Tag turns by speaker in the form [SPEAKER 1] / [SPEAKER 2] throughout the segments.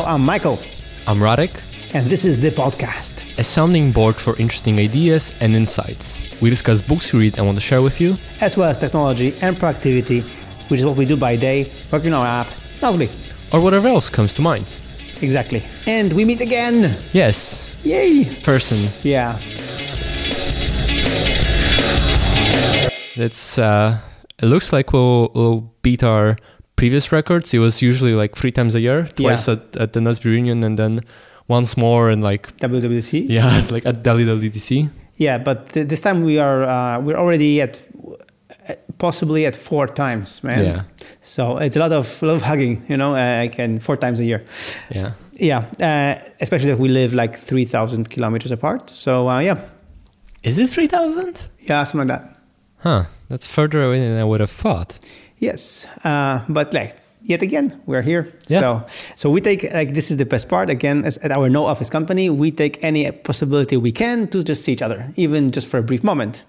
[SPEAKER 1] Hello, I'm Michael,
[SPEAKER 2] I'm Radek,
[SPEAKER 1] and this is the podcast.
[SPEAKER 2] a sounding board for interesting ideas and insights. We discuss books we read and want to share with you.
[SPEAKER 1] as well as technology and productivity, which is what we do by day, working on our app, Nozbe.
[SPEAKER 2] or whatever else comes to mind.
[SPEAKER 1] Exactly. And we meet again.
[SPEAKER 2] Yes,
[SPEAKER 1] Yay!
[SPEAKER 2] person.
[SPEAKER 1] Yeah.
[SPEAKER 2] It's uh, it looks like we'll, we'll beat our previous records. It was usually like three times a year, twice
[SPEAKER 1] Yeah.
[SPEAKER 2] at, at the Nozbe reunion, and then once more and like
[SPEAKER 1] WWDC.
[SPEAKER 2] yeah, like at Delhi WDTC.
[SPEAKER 1] Yeah, but th- this time we are uh, we're already at possibly at four times, man.
[SPEAKER 2] Yeah,
[SPEAKER 1] So it's a lot of lot of hugging, you know. Uh, I can four times a year.
[SPEAKER 2] yeah.
[SPEAKER 1] Yeah, uh, especially that we live like three thousand kilometers apart. So uh, yeah,
[SPEAKER 2] Is it three thousand?
[SPEAKER 1] yeah, something like that.
[SPEAKER 2] Huh, that's further away than I would have thought.
[SPEAKER 1] Yes, uh, but like yet again, we're here.
[SPEAKER 2] Yeah.
[SPEAKER 1] So so we take like this is the best part. Again, as at our no office company, we take any possibility we can to just see each other, even just for a brief moment,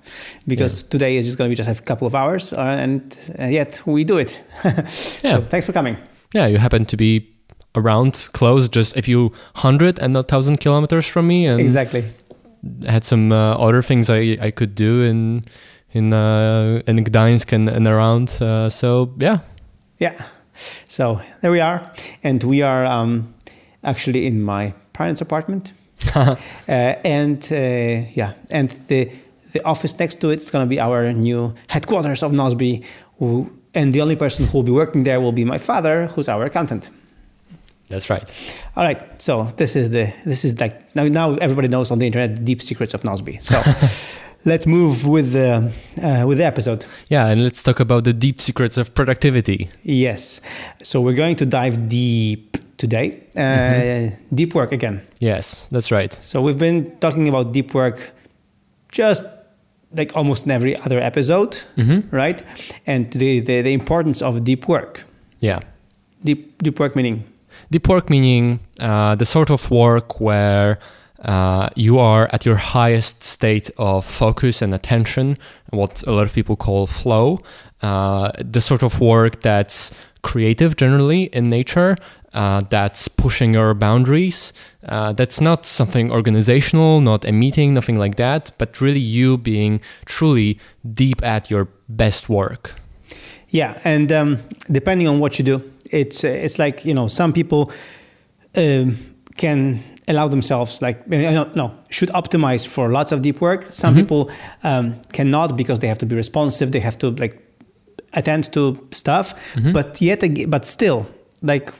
[SPEAKER 1] because today is just going to be just have a couple of hours, uh, and uh, yet we do it.
[SPEAKER 2] Yeah.
[SPEAKER 1] So thanks for coming.
[SPEAKER 2] Yeah, you happen to be around, close, just a few hundred and not thousand kilometers from me, and
[SPEAKER 1] Exactly.
[SPEAKER 2] had some uh, other things I, I could do in in uh, in Gdańsk and, and around. Uh, so yeah,
[SPEAKER 1] Yeah. So there we are, and we are um, actually in my parents' apartment, uh, and uh, yeah, and the the office next to it is going to be our new headquarters of Nozbe, who, and the only person who will be working there will be my father, who's our accountant.
[SPEAKER 2] that's right.
[SPEAKER 1] All right, so this is the this is like now now everybody knows on the internet the deep secrets of Nozbe. So let's move with the uh, with the episode.
[SPEAKER 2] Yeah, and let's talk about the deep secrets of productivity.
[SPEAKER 1] Yes, so we're going to dive deep today. Uh, Deep work again.
[SPEAKER 2] Yes, that's right.
[SPEAKER 1] So we've been talking about deep work just like almost in every other episode,
[SPEAKER 2] hmm
[SPEAKER 1] right? And the, the, the importance of deep work.
[SPEAKER 2] Yeah,
[SPEAKER 1] Deep, deep work meaning,
[SPEAKER 2] deep work meaning uh, the sort of work where uh, you are at your highest state of focus and attention, what a lot of people call flow. Uh, the sort of work that's creative generally in nature, uh, that's pushing your boundaries. Uh, that's not something organizational, not a meeting, nothing like that, but really you being truly deep at your best work.
[SPEAKER 1] yeah. And um, depending on what you do, it's it's like you know some people um, can allow themselves like uh, no, no should optimize for lots of deep work. Some people um, cannot because they have to be responsive. They have to like attend to stuff. But yet, ag- but still, like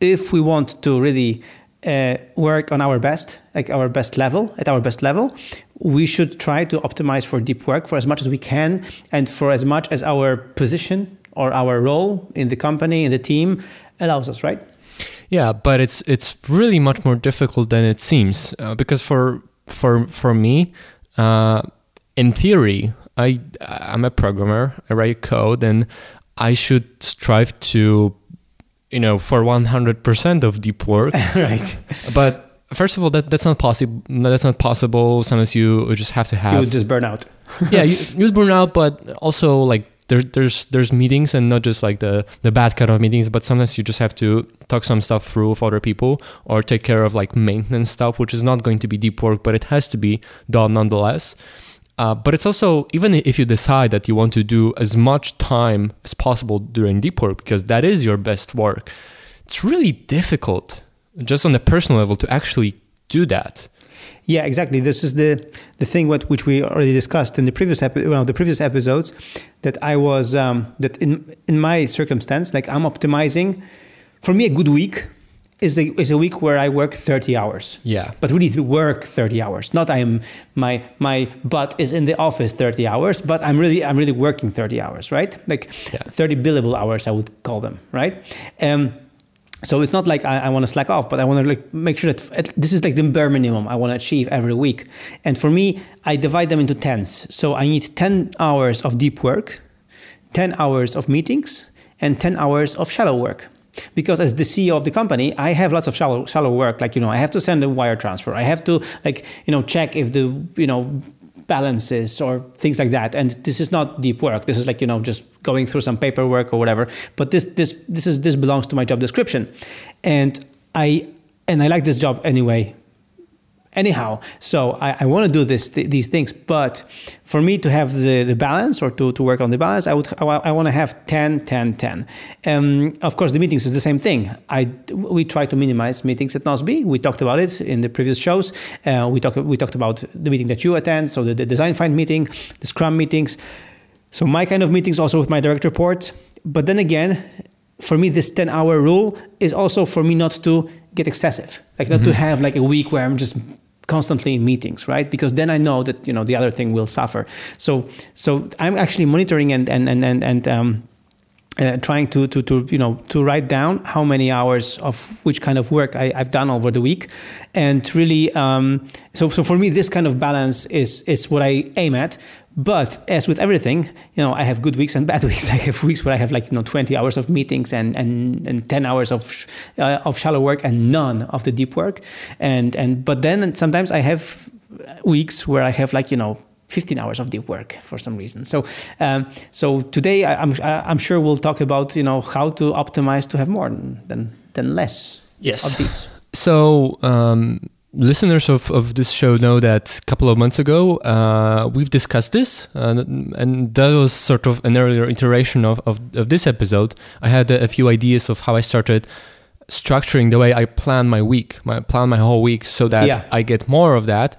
[SPEAKER 1] if we want to really uh, work on our best, like our best level, at our best level, we should try to optimize for deep work for as much as we can, and for as much as our position or our role in the company in the team allows us. Right?
[SPEAKER 2] Yeah, but it's it's really much more difficult than it seems uh, because for for for me, uh, in theory, I I'm a programmer. I write code, and I should strive to, you know, for 100% of deep work.
[SPEAKER 1] right.
[SPEAKER 2] but first of all, that that's not possible. That's not possible. Sometimes you just have to have.
[SPEAKER 1] You'd just burn out.
[SPEAKER 2] yeah, you, you'll burn out, but also like there, there's there's meetings and not just like the the bad kind of meetings, but sometimes you just have to talk some stuff through with other people or take care of like maintenance stuff, which is not going to be deep work, but it has to be done nonetheless. Uh, but it's also even if you decide that you want to do as much time as possible during deep work because that is your best work, it's really difficult just on a personal level to actually do that.
[SPEAKER 1] Yeah, exactly. This is the the thing what which we already discussed in the previous epi- one of the previous episodes that I was um, that in in my circumstance, like I'm optimizing. For me, a good week is a is a week where I work 30 hours.
[SPEAKER 2] Yeah.
[SPEAKER 1] But really to work 30 hours. Not I am my my butt is in the office 30 hours, but I'm really I'm really working 30 hours, right? Like
[SPEAKER 2] Yeah.
[SPEAKER 1] 30 billable hours I would call them, right? Um so it's not like I, I want to slack off, but I want to like make sure that at, this is like the bare minimum I want to achieve every week. And for me, I divide them into tens. So I need 10 hours of deep work, 10 hours of meetings, and 10 hours of shallow work. Because as the CEO of the company, I have lots of shallow shallow work. Like you know, I have to send a wire transfer. I have to like you know check if the you know balances or things like that. And this is not deep work. This is like you know just going through some paperwork or whatever. But this this this is this belongs to my job description, and I and I like this job anyway. Anyhow, so I, I want to do this th- these things, but for me to have the, the balance or to, to work on the balance, I would I, I want to have 10, 10, 10. Um, of course, the meetings is the same thing. I we try to minimize meetings at Nozbe. We talked about it in the previous shows. Uh, we talked we talked about the meeting that you attend, so the, the design find meeting, the Scrum meetings. So my kind of meetings also with my direct reports. But then again, for me, this 10 hour rule is also for me not to get excessive, like not mm-hmm. to have like a week where I'm just constantly in meetings right? Because then i know that you know the other thing will suffer. So so i'm actually monitoring and and and and, and um, uh, trying to, to, to you know to write down how many hours of which kind of work I, have done over the week, and really um, so so for me this kind of balance is is what I aim at. But as with everything, you know, I have good weeks and bad weeks. I have weeks where I have like you know 20 hours of meetings and and, and 10 hours of uh, of shallow work and none of the deep work, and and but then sometimes I have weeks where I have like you know 15 hours of deep work for some reason. So, um, so today I, am I'm, I'm sure we'll talk about you know how to optimize to have more than than less
[SPEAKER 2] yes.
[SPEAKER 1] of these.
[SPEAKER 2] So. Um, listeners of, of this show know that a couple of months ago uh, we've discussed this, uh, and that was sort of an earlier iteration of, of, of this episode. I had a, a, few ideas of how I started structuring the way I plan my week, my plan my whole week, so that yeah. I get more of that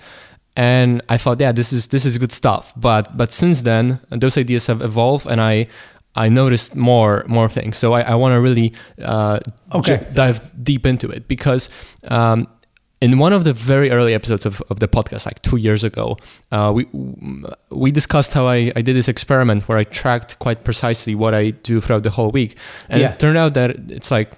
[SPEAKER 2] and I thought, yeah, this is this is good stuff. But but since then, those ideas have evolved, and I I noticed more more things. So I, I want to really uh,
[SPEAKER 1] okay.
[SPEAKER 2] j- dive deep into it because. Um, in one of the very early episodes of, of the podcast, like two years ago, uh, we we discussed how I, I did this experiment where I tracked quite precisely what I do throughout the whole week, and yeah. it turned out that it's like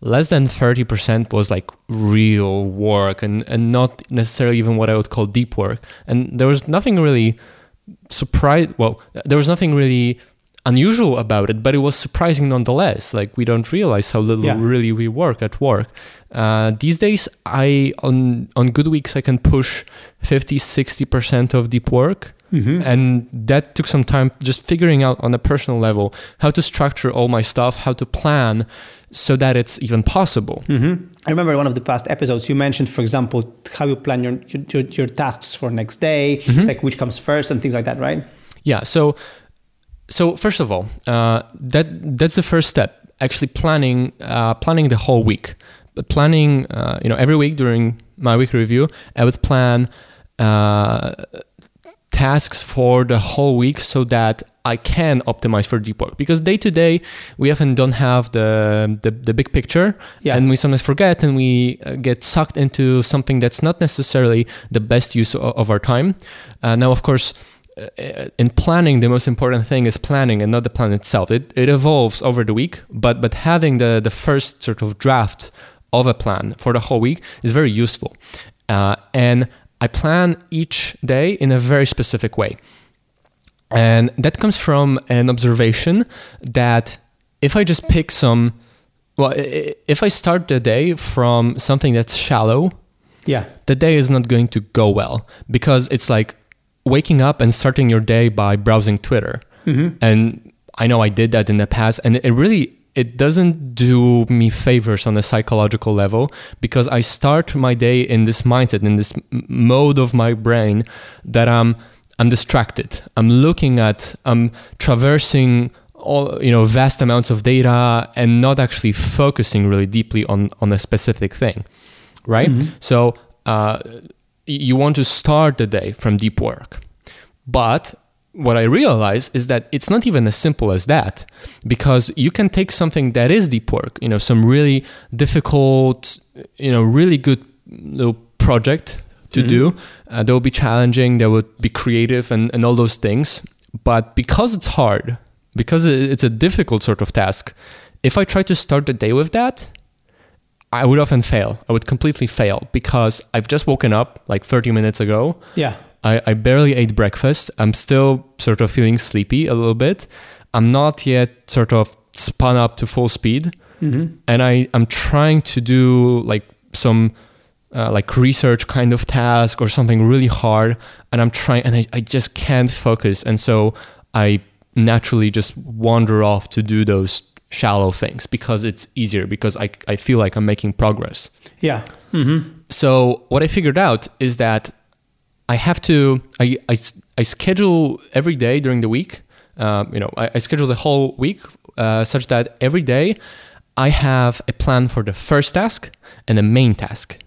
[SPEAKER 2] less than 30% was like real work and, and not necessarily even what I would call deep work. And there was nothing really surprise well, there was nothing really unusual about it, but it was surprising nonetheless. Like we don't realize how little yeah. really we work at work. Uh, these days, I on on good weeks I can push 50, 60 percent of deep work, mm-hmm. and that took some time just figuring out on a personal level how to structure all my stuff, how to plan, so that it's even possible.
[SPEAKER 1] Mm-hmm. I remember one of the past episodes you mentioned, for example, how you plan your your, your tasks for next day, mm-hmm. like which comes first and things like that, right?
[SPEAKER 2] Yeah. So, so first of all, uh, that that's the first step. Actually, planning uh, planning the whole week. But planning, uh, you know, every week during my weekly review, I would plan uh, tasks for the whole week so that I can optimize for deep work because day to day we often don't have the the, the big picture yeah. and we sometimes forget and we uh, get sucked into something that's not necessarily the best use of, of our time. Uh, now, of course. Uh, in planning, the most important thing is planning and not the plan itself. It, it evolves over the week, but but having the, the first sort of draft of a plan for the whole week is very useful. Uh, and I plan each day in a very specific way. And that comes from an observation that if I just pick some, well, if I start the day from something that's shallow,
[SPEAKER 1] yeah,
[SPEAKER 2] the day is not going to go well because it's like waking up and starting your day by browsing Twitter. Mm-hmm. And I know I did that in the past, and it really it doesn't do me favors on a psychological level because I start my day in this mindset, in this mode of my brain that I'm I'm distracted. I'm looking at, I'm traversing all, you know, vast amounts of data and not actually focusing really deeply on, on a specific thing, right? Mm-hmm. So uh, you want to start the day from deep work. But what I realize is that it's not even as simple as that because you can take something that is deep work, you know, some really difficult, you know, really good little project to mm-hmm. do. Uh, they will be challenging, they would be creative, and, and all those things. But because it's hard, because it's a difficult sort of task, if I try to start the day with that, I would often fail. I would completely fail because I've just woken up like 30 minutes ago.
[SPEAKER 1] Yeah.
[SPEAKER 2] I, I barely ate breakfast. I'm still sort of feeling sleepy a little bit. I'm not yet sort of spun up to full speed. Mm-hmm. And I, I'm trying to do like some uh, like research kind of task or something really hard and i'm trying and I, I just can't focus and so i naturally just wander off to do those shallow things because it's easier because I, I feel like I'm making progress.
[SPEAKER 1] Yeah. hmm
[SPEAKER 2] So what I figured out is that I have to I, I, I schedule every day during the week. Um, you know, I, I schedule the whole week uh, such that every day I have a plan for the first task and the main task.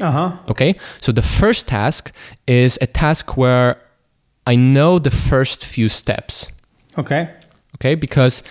[SPEAKER 1] Uh huh.
[SPEAKER 2] Okay, so the first task is a task where I know the first few steps.
[SPEAKER 1] Okay.
[SPEAKER 2] Okay, because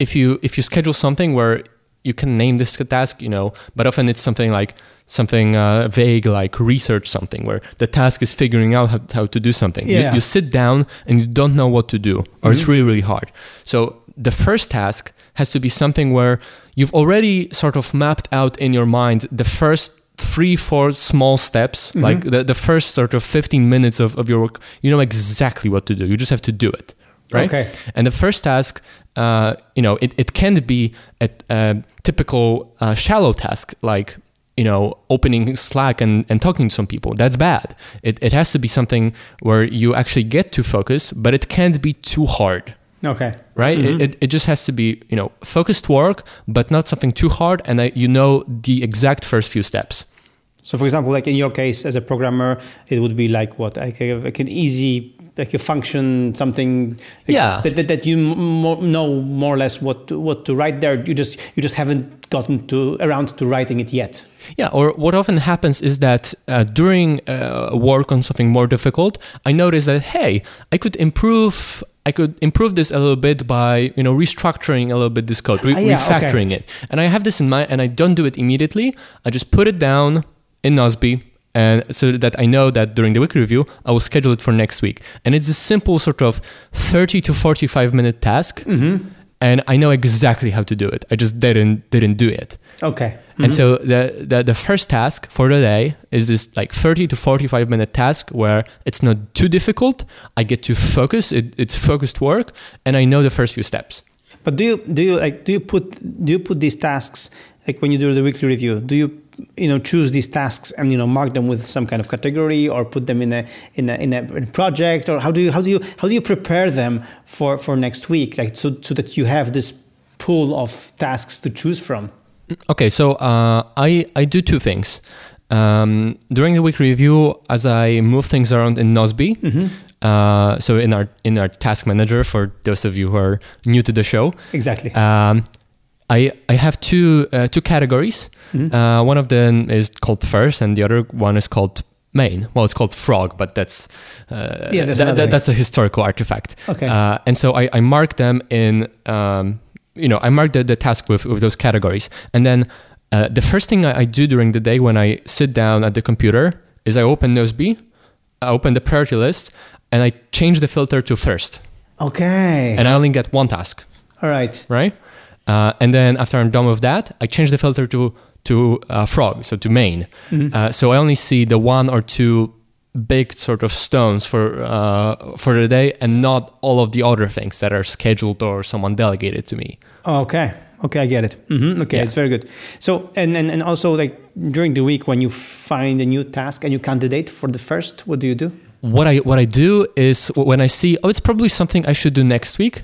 [SPEAKER 2] if you if you schedule something where you can name this task, you know, but often it's something like something uh, vague like research something where the task is figuring out how, how to do something. You-
[SPEAKER 1] Yeah.
[SPEAKER 2] You, sit down and you don't know what to do, or it's really really hard. So the first task has to be something where you've already sort of mapped out in your mind the first three four small steps like the, the first sort of 15 minutes of, of your work you know exactly what to do you just have to do it right
[SPEAKER 1] Okay.
[SPEAKER 2] and the first task, uh, you know, it, it can be a, a typical uh, shallow task like, you know, opening Slack and, and talking to some people. That's bad. It, it has to be something where you actually get to focus, but it can't be too hard.
[SPEAKER 1] Okay.
[SPEAKER 2] Right? It, it, it just has to be, you know, focused work, but not something too hard. And I, you know the exact first few steps.
[SPEAKER 1] So, for example, like in your case as a programmer, it would be like what, like, like an easy, like a function, something. like
[SPEAKER 2] Yeah.
[SPEAKER 1] That, that, that you mo- know more or less what to, what to write there. You just you just haven't gotten to around to writing it yet.
[SPEAKER 2] Yeah, or what often happens is that uh, during uh, work on something more difficult, I notice that hey, I could improve. I could improve this a little bit by you know restructuring a little bit this code, re-
[SPEAKER 1] Ah, yeah,
[SPEAKER 2] refactoring it, and I have this in mind, and I don't do it immediately. I just put it down in Nozbe, and so that I know that during the week review, I will schedule it for next week, and it's a simple sort of thirty to forty-five minute task, mm-hmm. and I know exactly how to do it. I just didn't didn't do it.
[SPEAKER 1] Okay.
[SPEAKER 2] And mm-hmm. so the, the the first task for the day is this like 30 to 45 minute task where it's not too difficult. I get to focus. It, it's focused work, and I know the first few steps.
[SPEAKER 1] But do you do you like do you put do you put these tasks like when you do the weekly review? Do you you know choose these tasks and you know mark them with some kind of category or put them in a in a in a project or how do you how do you how do you prepare them for for next week like so so that you have this pool of tasks to choose from?
[SPEAKER 2] Okay, so uh, I I do two things. Um, during the week review, as I move things around in Nozbe, uh, so in our in our task manager for those of you who are new to the show,
[SPEAKER 1] Exactly.
[SPEAKER 2] Um, I I have two uh, two categories. Uh, one of them is called first, and the other one is called main. Well, it's called frog, but that's uh,
[SPEAKER 1] Yeah, that's
[SPEAKER 2] that-
[SPEAKER 1] another
[SPEAKER 2] that's a historical artifact.
[SPEAKER 1] Okay.
[SPEAKER 2] Uh, and so I, I mark them in. Um, you know, I mark the, the task with, with those categories, and then uh, the first thing I, I do during the day when I sit down at the computer is I open Nozbe, I open the priority list, and I change the filter to first,
[SPEAKER 1] okay.
[SPEAKER 2] and I only get one task
[SPEAKER 1] All right.
[SPEAKER 2] right? Uh, and then after I'm done with that, I change the filter to to uh, frog, so to main. Uh, so I only see the one or two big sort of stones for uh, for the day, and not all of the other things that are scheduled or someone delegated to me.
[SPEAKER 1] Okay. Okay, I get it. hmm Okay,
[SPEAKER 2] Yeah.
[SPEAKER 1] it's very good. So, and, and and also like during the week when you find a new task and you candidate for the first, what do you do?
[SPEAKER 2] What I what I do is when I see oh it's probably something I should do next week,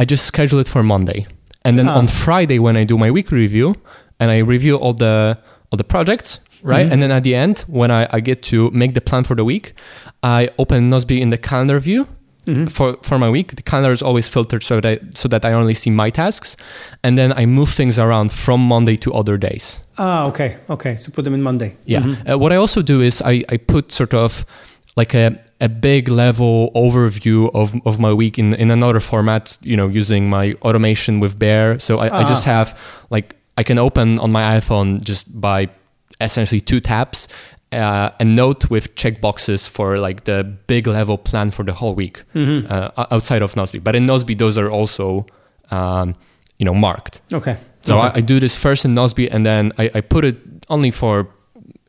[SPEAKER 2] I just schedule it for Monday, and then
[SPEAKER 1] Ah.
[SPEAKER 2] on Friday when I do my weekly review and I review all the all the projects, right? And then at the end when I, I get to make the plan for the week, I open Nozbe in the calendar view. For, for my week, the calendar is always filtered so that I, so that I only see my tasks, and then I move things around from Monday to other days.
[SPEAKER 1] Ah, okay, okay. So put them in Monday.
[SPEAKER 2] Yeah.
[SPEAKER 1] Mhm.
[SPEAKER 2] Uh, what I also do is I, I put sort of like a, a big level overview of, of my week in, in another format, you know, using my automation with Bear. So I, I just
[SPEAKER 1] Ah.
[SPEAKER 2] have like, I can open on my iPhone just by essentially two taps. Uh, a note with checkboxes for like the big level plan for the whole week
[SPEAKER 1] Mm-hmm.
[SPEAKER 2] uh, outside of Nozbe. But in Nozbe, those are also, um, you know, marked.
[SPEAKER 1] Okay.
[SPEAKER 2] So
[SPEAKER 1] okay.
[SPEAKER 2] I, I do this first in Nozbe, and then I, I put it only for,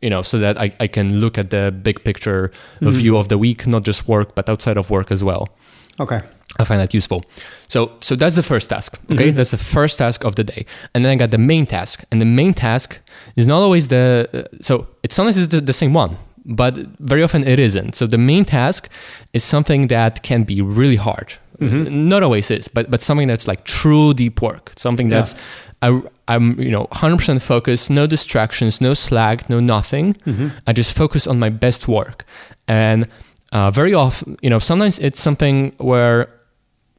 [SPEAKER 2] you know, so that I, I can look at the big picture
[SPEAKER 1] Mm-hmm.
[SPEAKER 2] view of the week, not just work, but outside of work as well.
[SPEAKER 1] okay.
[SPEAKER 2] I find that useful. So so that's the first task. Okay,
[SPEAKER 1] Mhm.
[SPEAKER 2] that's the first task of the day, and then I got the main task, and the main task is not always the uh, so it's sometimes it's the, the same one, but very often it isn't. So the main task is something that can be really hard. Not always is, but but something that's like true deep work. Something
[SPEAKER 1] Yeah.
[SPEAKER 2] I, I'm you know 100% focused, no distractions, no slack, no nothing.
[SPEAKER 1] Mm-hmm.
[SPEAKER 2] I just focus on my best work, and uh, very often, you know, sometimes it's something where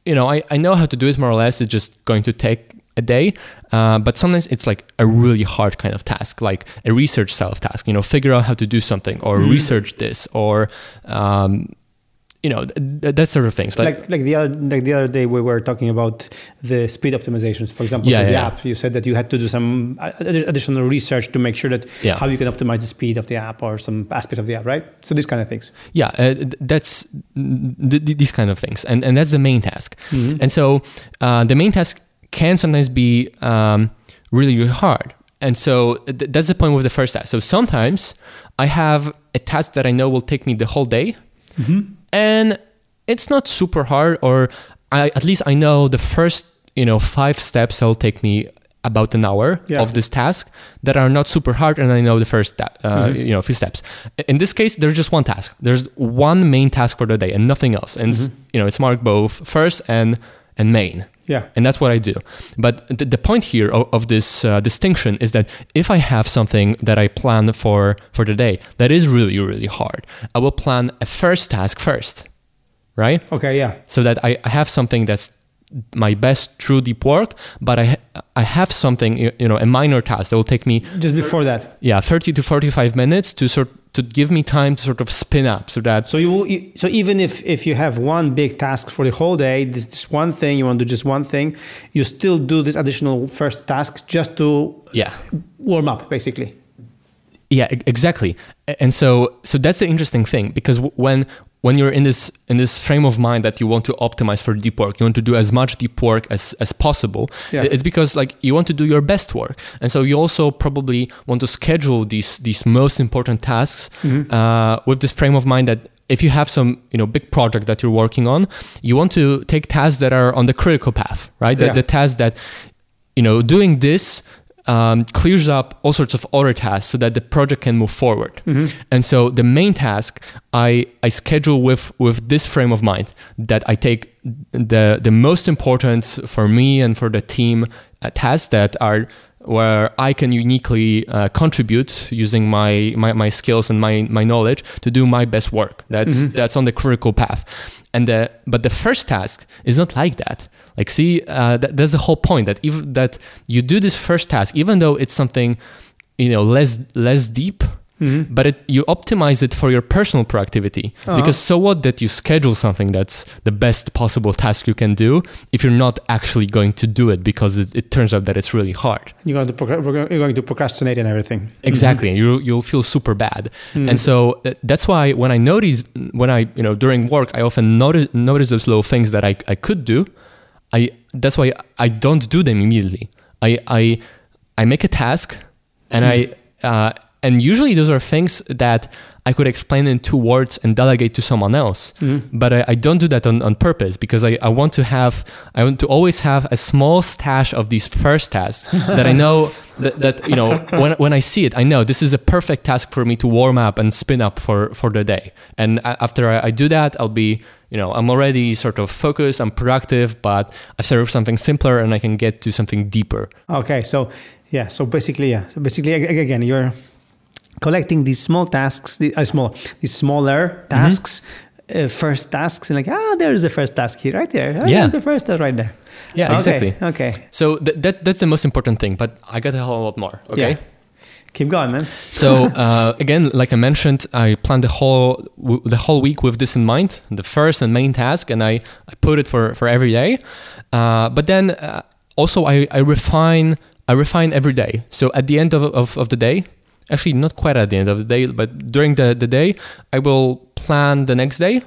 [SPEAKER 2] you know I, I know how to do it more or less. It's just going to take a day, uh, but sometimes it's like a really hard kind of task, like a research self task. You know, figure out how to do something, or
[SPEAKER 1] Mhm.
[SPEAKER 2] research this, or um, you know, th- th- that sort of things. Like,
[SPEAKER 1] like like the other like the other day we were talking about the speed optimizations for example
[SPEAKER 2] Yeah,
[SPEAKER 1] for the
[SPEAKER 2] yeah.
[SPEAKER 1] app you said that you had to do some additional research to make sure that
[SPEAKER 2] Yeah.
[SPEAKER 1] how you can optimize the speed of the app or some aspects of the app right so these kind of things
[SPEAKER 2] yeah, uh, that's th- th- these kind of things, and and that's the main task. And so uh, the main task can sometimes be um, really, really hard. And so th- that's the point with the first task. So sometimes I have a task that I know will take me the whole day, and it's not super hard, or I, at least I know the first you know five steps will take me about an hour
[SPEAKER 1] Yeah.
[SPEAKER 2] of this task that are not super hard, and I know the first ta- uh, you know few steps. In this case, there's just one task. There's one main task for the day, and nothing else. And it's, you know it's marked both first and and main
[SPEAKER 1] yeah
[SPEAKER 2] and that's what I do. But the, the point here of, of this uh, distinction is that if I have something that I plan for for the day that is really really hard, I will plan a first task first, right?
[SPEAKER 1] okay yeah
[SPEAKER 2] So that I, I have something that's my best true deep work, but I I have something you you know a minor task that will take me
[SPEAKER 1] just before that
[SPEAKER 2] yeah 30 to 45 minutes to sort to give me time to sort of spin up. So that
[SPEAKER 1] so you will you, so even if if you have one big task for the whole day this, this one thing you want to do just one thing you still do this additional first task just to
[SPEAKER 2] yeah.
[SPEAKER 1] warm up basically.
[SPEAKER 2] Yeah, exactly. And so so that's the interesting thing because when when you're in this in this frame of mind that you want to optimize for deep work, you want to do as much deep work as as possible.
[SPEAKER 1] Yeah.
[SPEAKER 2] It's because like you want to do your best work, and so you also probably want to schedule these these most important tasks uh, with this frame of mind that. If you have some, you know, big project that you're working on, you want to take tasks that are on the critical path, right? The,
[SPEAKER 1] Yeah.
[SPEAKER 2] the tasks that, you know, doing this um, clears up all sorts of other tasks so that the project can move forward. And so the main task I, I schedule with, with this frame of mind that I take the, the most important for me and for the team uh, tasks that are where I can uniquely uh, contribute using my, my, my skills and my, my knowledge to do my best work. That's that's on the critical path. And the, but the first task is not like that. Like, see, uh, that, that's the whole point that even that you do this first task, even though it's something, you know, less less deep, but it, you optimize it for your personal productivity.
[SPEAKER 1] Uh-huh.
[SPEAKER 2] Because so what that you schedule something that's the best possible task you can do if you're not actually going to do it because it, it turns out that it's really hard.
[SPEAKER 1] you're going to you're going to procrastinate and everything
[SPEAKER 2] Exactly, you you'll feel super bad, and so uh, that's why when I notice when I you know during work I often notice notice those little things that I, I could do, I that's why I don't do them immediately. I I I make a task, and I uh, and usually those are things that I could explain in two words and delegate to someone else. Mm-hmm. But I, I don't do that on, on purpose because I, I want to have I want to always have a small stash of these first tasks that I know that, that you know when, when I see it I know this is a perfect task for me to warm up and spin up for, for the day. And after I, I do that I'll be you know I'm already sort of focused I'm productive but I with something simpler and I can get to something deeper.
[SPEAKER 1] Okay, so yeah, so basically, yeah, so basically ag- ag- again, you're collecting these small tasks, the uh, small, these smaller tasks, uh, first tasks, and like ah, there's the first task here, right there. Ah,
[SPEAKER 2] Yeah.
[SPEAKER 1] there's the first task right there.
[SPEAKER 2] Yeah,
[SPEAKER 1] okay,
[SPEAKER 2] exactly.
[SPEAKER 1] Okay,
[SPEAKER 2] So th- that that's the most important thing, but I got a whole lot more. Okay.
[SPEAKER 1] Yeah. keep going, man.
[SPEAKER 2] So uh, again, like I mentioned, I planned the whole w- the whole week with this in mind, the first and main task, and I, I put it for for every day. Uh, but then uh, also I, I refine I refine every day. So at the end of, of, of the day, actually not quite at the end of the day, but during the, the day, I will plan the next day,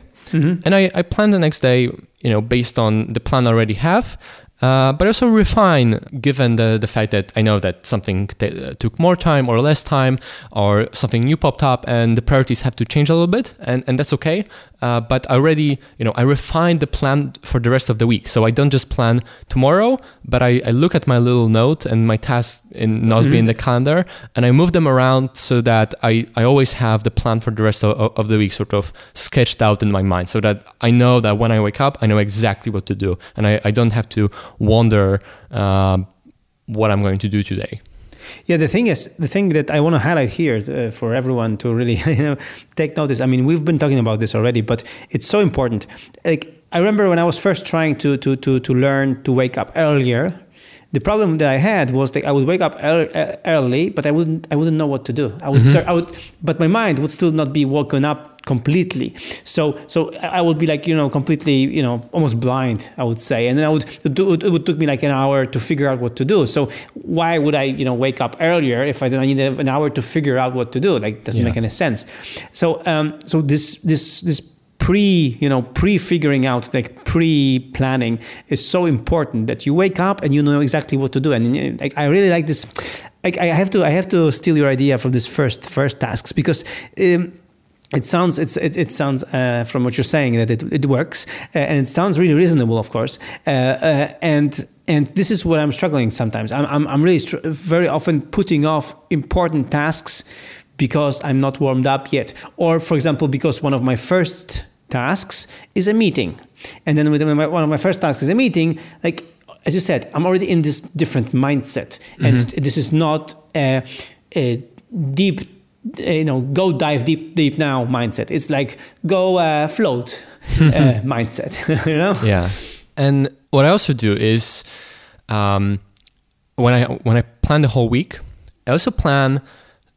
[SPEAKER 2] and I, I plan the next day, you know, based on the plan I already have. Uh, but also refine given the, the fact that I know that something t- uh, took more time or less time or something new popped up and the priorities have to change a little bit and, and that's okay. Uh, but I already, you know, I refined the plan for the rest of the week. So I don't just plan tomorrow, but I, I look at my little note and my tasks in Nozbe
[SPEAKER 1] Mhm.
[SPEAKER 2] in the calendar, and I move them around so that I, I always have the plan for the rest of, of the week sort of sketched out in my mind, so that I know that when I wake up, I know exactly what to do, and I, I don't have to wonder um, what I'm going to do today.
[SPEAKER 1] Yeah, the thing is, the thing that I want to highlight here uh, for everyone to really you know, take notice. I mean, we've been talking about this already, but it's so important. Like I remember when I was first trying to to to to learn to wake up earlier. The problem that I had was that I would wake up early, but I wouldn't I wouldn't know what to do. I would start, I would, but my mind would still not be woken up completely. So so I would be like you know completely you know almost blind. I would say, and then I would it would, it would took me like an hour to figure out what to do. So why would I you know wake up earlier if I didn't need an hour to figure out what to do? Like doesn't
[SPEAKER 2] Yeah.
[SPEAKER 1] make any sense. So um so this this this pre you know pre figuring out like pre planning is so important that you wake up and you know exactly what to do and like i really like this like i have to i have to steal your idea from this first first tasks because um, it sounds it's it, it sounds uh, from what you're saying that it, it works uh, and it sounds really reasonable of course uh, uh, and and this is what i'm struggling sometimes. I'm i'm, I'm really str- very often putting off important tasks because i'm not warmed up yet or for example because one of my first tasks is a meeting and then with my, one of my first tasks is a meeting like as you said i'm already in this different mindset and this is not a, a deep you know go dive deep deep now mindset it's like go uh, float uh, mindset you know
[SPEAKER 2] Yeah. And what I also do is um, when I when I plan the whole week, I also plan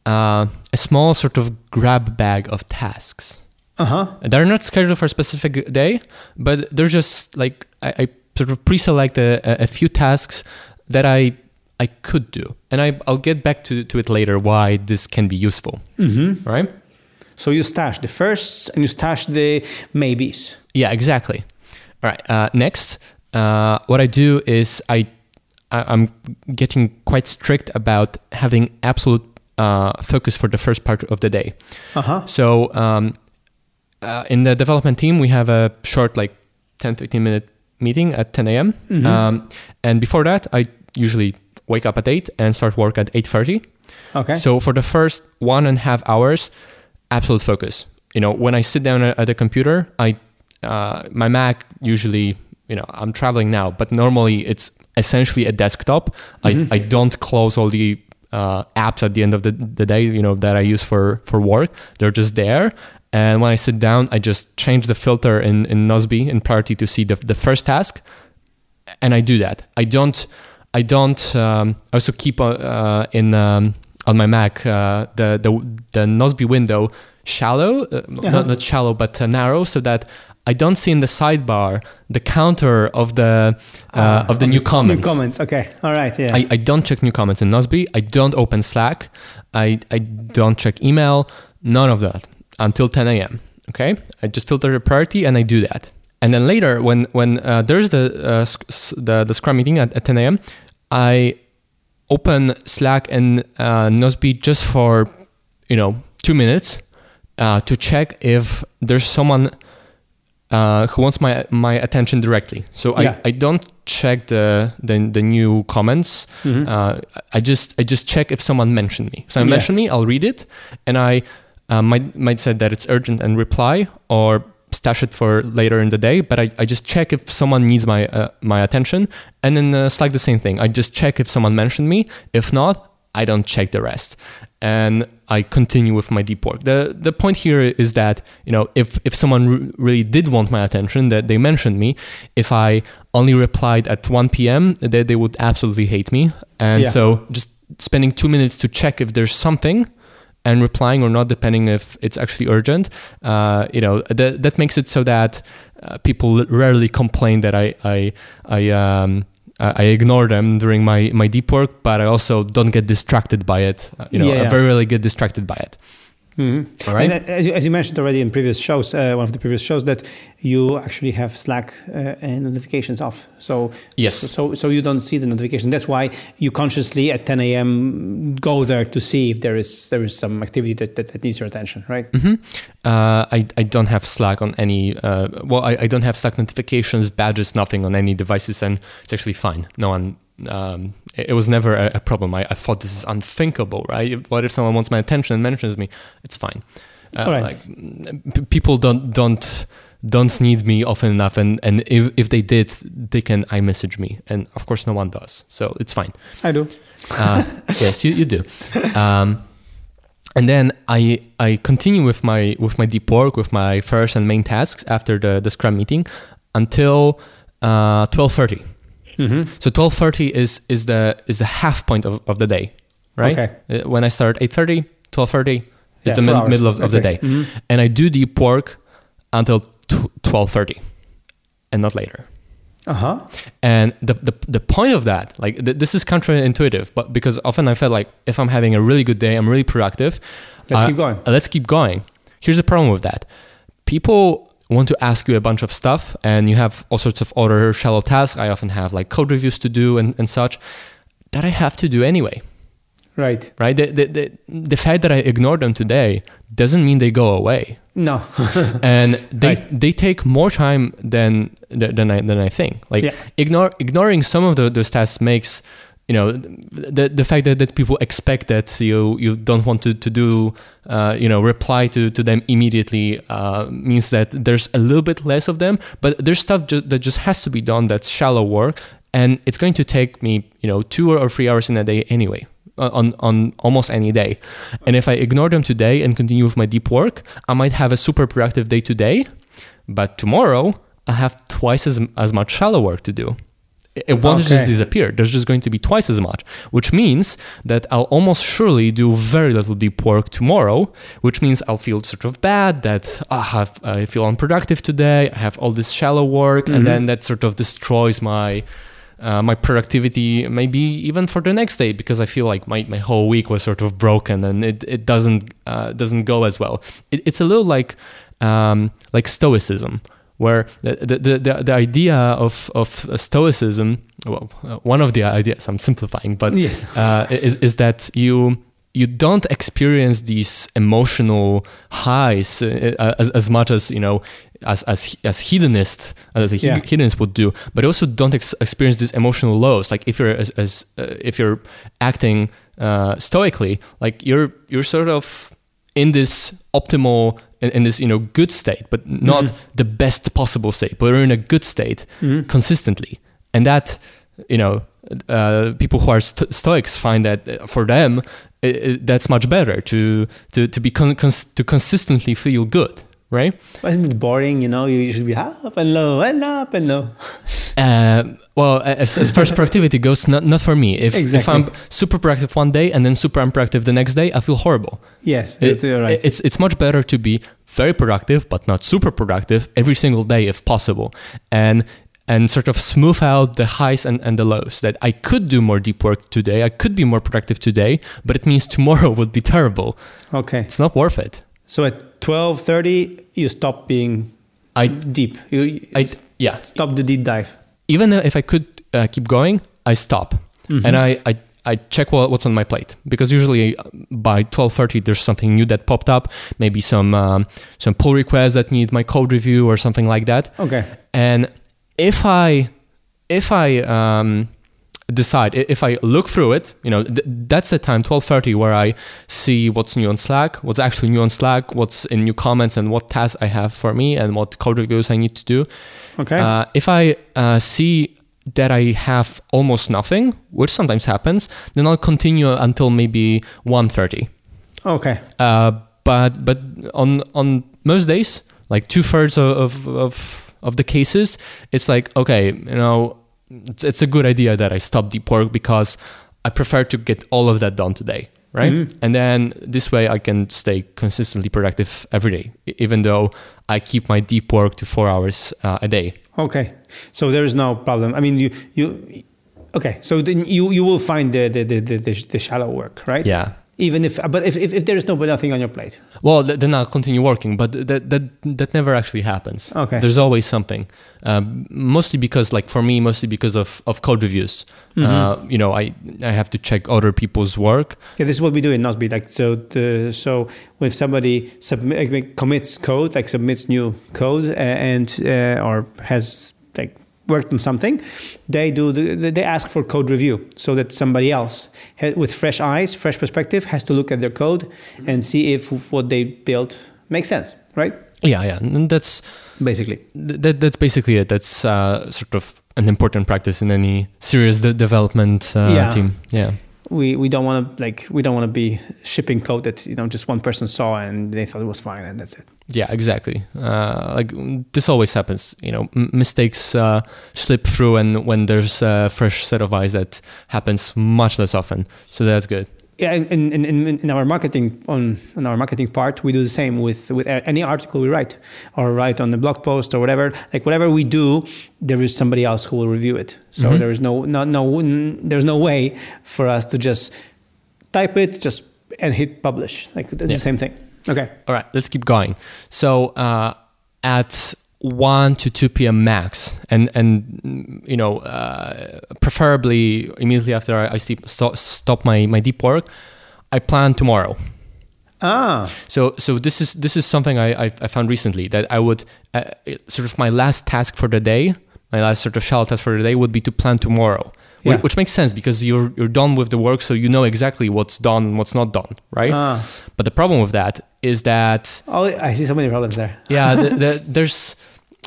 [SPEAKER 2] uh, a small sort of grab bag of tasks.
[SPEAKER 1] uh-huh
[SPEAKER 2] They're not scheduled for a specific day, but they're just like I, I sort of pre-select a- a few tasks that I I could do, and I I'll get back to, to it later why this can be useful,
[SPEAKER 1] mm-hmm.
[SPEAKER 2] right?
[SPEAKER 1] so you stash the firsts and you stash the maybes
[SPEAKER 2] Yeah, exactly. All right. Uh, next, uh, what I do is I, I I'm getting quite strict about having absolute uh, focus for the first part of the day.
[SPEAKER 1] uh-huh
[SPEAKER 2] So um, uh, in the development team, we have a short, like 10, 15 minute meeting at 10 a.m.
[SPEAKER 1] Mhm.
[SPEAKER 2] Um, and before that, I usually wake up at 8 and start work at 8.30.
[SPEAKER 1] okay
[SPEAKER 2] So for the first one and a half hours, absolute focus. You know, when I sit down at the computer, I uh, my Mac usually, you know, I'm traveling now, but normally it's essentially a desktop.
[SPEAKER 1] Mhm.
[SPEAKER 2] I, I don't close all the uh, apps at the end of the, the day, you know, that I use for for work. They're just there. And when I sit down, I just change the filter in in Nozbe in priority to see the the first task, and I do that. I don't. I don't um, I also keep uh, uh, in um, on my Mac uh, the the the Nozbe window shallow, uh,
[SPEAKER 1] Uh-huh.
[SPEAKER 2] not not shallow but uh, narrow, so that I don't see in the sidebar the counter of the uh,
[SPEAKER 1] Ah,
[SPEAKER 2] of the new comments.
[SPEAKER 1] New comments. Okay. All right. Yeah.
[SPEAKER 2] I, I don't check new comments in Nozbe. I don't open Slack. I, I don't check email. None of that until 10 a.m. Okay, I just filter the priority and I do that. And then later, when when uh, there's the, uh, sc- the the Scrum meeting at, at 10 a.m., I open Slack and uh, Nozbe just for you know two minutes uh, to check if there's someone uh, who wants my my attention directly. So
[SPEAKER 1] Yeah.
[SPEAKER 2] I, I don't check the the, the new comments.
[SPEAKER 1] Mhm.
[SPEAKER 2] Uh, I just I just check if someone mentioned me. So I
[SPEAKER 1] Yeah.
[SPEAKER 2] mention me, I'll read it, and I uh, might might say that it's urgent and reply or stash it for later in the day. But I, I just check if someone needs my uh, my attention, and then uh, Slack the same thing. I just check if someone mentioned me. If not, I don't check the rest, and I continue with my deep work. the The point here is that you know if if someone re- really did want my attention, that they mentioned me. If I only replied at 1 p.m., they they would absolutely hate me, and
[SPEAKER 1] Yeah.
[SPEAKER 2] so just spending two minutes to check if there's something and replying or not, depending if it's actually urgent. Uh, you know that that makes it so that uh, people rarely complain that I I I um. I ignore them during my, my deep work, but I also don't get distracted by it. Uh, you know,
[SPEAKER 1] Yeah.
[SPEAKER 2] I very rarely get distracted by it.
[SPEAKER 1] Mhm.
[SPEAKER 2] All right.
[SPEAKER 1] And uh, as you, as you mentioned already in previous shows, uh, one of the previous shows, that you actually have Slack uh, and notifications off. So
[SPEAKER 2] Yes.
[SPEAKER 1] so so you don't see the notification. That's why you consciously at 10 a.m. go there to see if there is there is some activity that, that, that needs your attention, right?
[SPEAKER 2] hmm Uh, I, I don't have Slack on any, uh, well, I, I don't have Slack notifications, badges, nothing on any devices, and it's actually fine. No one, um, it, it was never a, a problem. I, I thought this is unthinkable, right? What if someone wants my attention and mentions me? It's fine. Uh,
[SPEAKER 1] right.
[SPEAKER 2] Like p- people don't don't don't need me often enough, and and if, if they did, they can I message me, and of course no one does, so it's fine.
[SPEAKER 1] I do.
[SPEAKER 2] Uh, yes, you, you do. Um, and then I I continue with my with my deep work with my first and main tasks after the, the Scrum meeting until uh, twelve thirty.
[SPEAKER 1] Hmm
[SPEAKER 2] So twelve thirty is is the is the half point of, of the day, right?
[SPEAKER 1] Okay.
[SPEAKER 2] Uh, When I start eight thirty, twelve thirty is
[SPEAKER 1] Yeah,
[SPEAKER 2] the mid- middle of, of the day,
[SPEAKER 1] Okay. Mhm.
[SPEAKER 2] and I do deep work until twelve thirty, and not later.
[SPEAKER 1] Uh huh.
[SPEAKER 2] And the, the the point of that, like th- this is counterintuitive, but because often I felt like if I'm having a really good day, I'm really productive.
[SPEAKER 1] Let's
[SPEAKER 2] uh,
[SPEAKER 1] keep going.
[SPEAKER 2] uh, let's keep going. Here's the problem with that: people want to ask you a bunch of stuff, and you have all sorts of other shallow tasks. I often have like code reviews to do and, and such that I have to do anyway.
[SPEAKER 1] Right.
[SPEAKER 2] Right? The, the, the, the fact that I ignore them today doesn't mean they go away
[SPEAKER 1] No.
[SPEAKER 2] and they
[SPEAKER 1] Right.
[SPEAKER 2] they take more time than than I than I think. Like
[SPEAKER 1] Yeah.
[SPEAKER 2] ignore ignoring some of the, those tasks makes you know the the fact that, that people expect that you you don't want to to do uh, you know reply to to them immediately uh, means that there's a little bit less of them. But there's stuff ju- that just has to be done that's shallow work, and it's going to take me you know two or three hours in a day anyway on on almost any day. And if I ignore them today and continue with my deep work, I might have a super productive day today, but tomorrow I have twice as as much shallow work to do. It won't just disappear. There's just going to be twice as much, which means that I'll almost surely do very little deep work tomorrow, which means I'll feel sort of bad that I, have, I feel unproductive today. I have all this shallow work,
[SPEAKER 1] Mhm.
[SPEAKER 2] and then that sort of destroys my uh, my productivity maybe even for the next day because I feel like my, my whole week was sort of broken and it, it doesn't uh, doesn't go as well. It, it's a little like um, like stoicism where the the, the, the, idea of, of stoicism well uh, one of the ideas I'm simplifying but
[SPEAKER 1] yes.
[SPEAKER 2] uh, is, is that you you don't experience these emotional highs uh, as, as much as you know as as as hedonist as a
[SPEAKER 1] Yeah.
[SPEAKER 2] hedonist would do but also don't ex- experience these emotional lows like if you're as, as uh, if you're acting uh, stoically like you're you're sort of in this optimal in, in this you know good state but not
[SPEAKER 1] Mhm.
[SPEAKER 2] the best possible state but we're in a good state
[SPEAKER 1] Mhm.
[SPEAKER 2] consistently and that you know uh, people who are sto- stoics find that uh, for them i i that's much better to to to be con- cons- to consistently feel good right
[SPEAKER 1] Isn't it boring? You know, you should be up and low and up and low.
[SPEAKER 2] uh, well as, as far as productivity goes not, not for me if, if i'm super productive one day and then super unproductive the next day i feel horrible
[SPEAKER 1] Yes,
[SPEAKER 2] It-
[SPEAKER 1] you're right.
[SPEAKER 2] it's it's much better to be very productive but not super productive every single day if possible and and sort of smooth out the highs and, and the lows that I could do more deep work today I could be more productive today but it means tomorrow would be terrible
[SPEAKER 1] okay.
[SPEAKER 2] it's not worth it
[SPEAKER 1] So at twelve thirty, you stop being
[SPEAKER 2] I
[SPEAKER 1] deep. You, you
[SPEAKER 2] I yeah
[SPEAKER 1] stop the deep dive.
[SPEAKER 2] even if I could uh, keep going I stop
[SPEAKER 1] Mhm.
[SPEAKER 2] and I, I I check what, what's on my plate because usually uh, by twelve thirty there's something new that popped up, maybe some um, some pull requests that need my code review or something like that.
[SPEAKER 1] okay.
[SPEAKER 2] And if I if I um, decide if I look through it, you know, th- that's the time twelve thirty where I see what's new on Slack, what's actually new on Slack, what's in new comments, and what tasks I have for me, and what code reviews I need to do.
[SPEAKER 1] Okay.
[SPEAKER 2] Uh, if I uh, see that I have almost nothing, which sometimes happens, then I'll continue until maybe 1.30.
[SPEAKER 1] okay.
[SPEAKER 2] Uh, but but on on most days, like two thirds of, of of the cases, it's like okay, you know, it's, it's a good idea that I stop deep work because I prefer to get all of that done today, right?
[SPEAKER 1] Mhm.
[SPEAKER 2] And then this way I can stay consistently productive every day, even though I keep my deep work to four hours uh, a day.
[SPEAKER 1] Okay. So there is no problem. I mean, you you. Okay. So then you you will find the the the, the, the shallow work, right?
[SPEAKER 2] Yeah.
[SPEAKER 1] Even if but if, if, if there is no nothing on your plate
[SPEAKER 2] Well, then I'll continue working, but that that that never actually happens.
[SPEAKER 1] Okay.
[SPEAKER 2] There's always something. Um, mostly because, like for me, mostly because of, of code reviews.
[SPEAKER 1] Mm-hmm.
[SPEAKER 2] Uh, you know, I I have to check other people's work.
[SPEAKER 1] yeah this is what we do in Nozbe like so the, so if somebody submit commits code like submits new code and uh, or has worked on something they do the, they ask for code review so that somebody else ha- with fresh eyes fresh perspective has to look at their code and see if what they built makes sense right
[SPEAKER 2] Yeah, yeah, and that's
[SPEAKER 1] basically
[SPEAKER 2] that, that's basically it. That's uh, sort of an important practice in any serious de- development uh,
[SPEAKER 1] Yeah.
[SPEAKER 2] team. Yeah.
[SPEAKER 1] we we don't want to like we don't want to be shipping code that you know just one person saw and they thought it was fine and that's it
[SPEAKER 2] Yeah, exactly. Uh, like this always happens. You know, m- mistakes uh, slip through, and when there's a fresh set of eyes, that happens much less often. So that's good.
[SPEAKER 1] yeah in, in, in, in our marketing on, on our marketing part we do the same with with any article we write or write on the blog post or whatever like whatever we do there is somebody else who will review it so
[SPEAKER 2] Mhm.
[SPEAKER 1] there is no no no n- there's no way for us to just type it just and hit publish like it's
[SPEAKER 2] Yeah.
[SPEAKER 1] the same thing okay
[SPEAKER 2] All right, let's keep going. So uh, at one to two p.m. max, and and you know, uh, preferably immediately after I, I steep, stop, stop my my deep work, I plan tomorrow.
[SPEAKER 1] ah
[SPEAKER 2] So so this is this is something I I, I found recently that I would uh, sort of my last task for the day, my last sort of shell task for the day would be to plan tomorrow.
[SPEAKER 1] Yeah.
[SPEAKER 2] Which makes sense because you're you're done with the work, so you know exactly what's done and what's not done, right?
[SPEAKER 1] ah
[SPEAKER 2] But the problem with that is that
[SPEAKER 1] oh i see so many problems there
[SPEAKER 2] yeah the, the, there's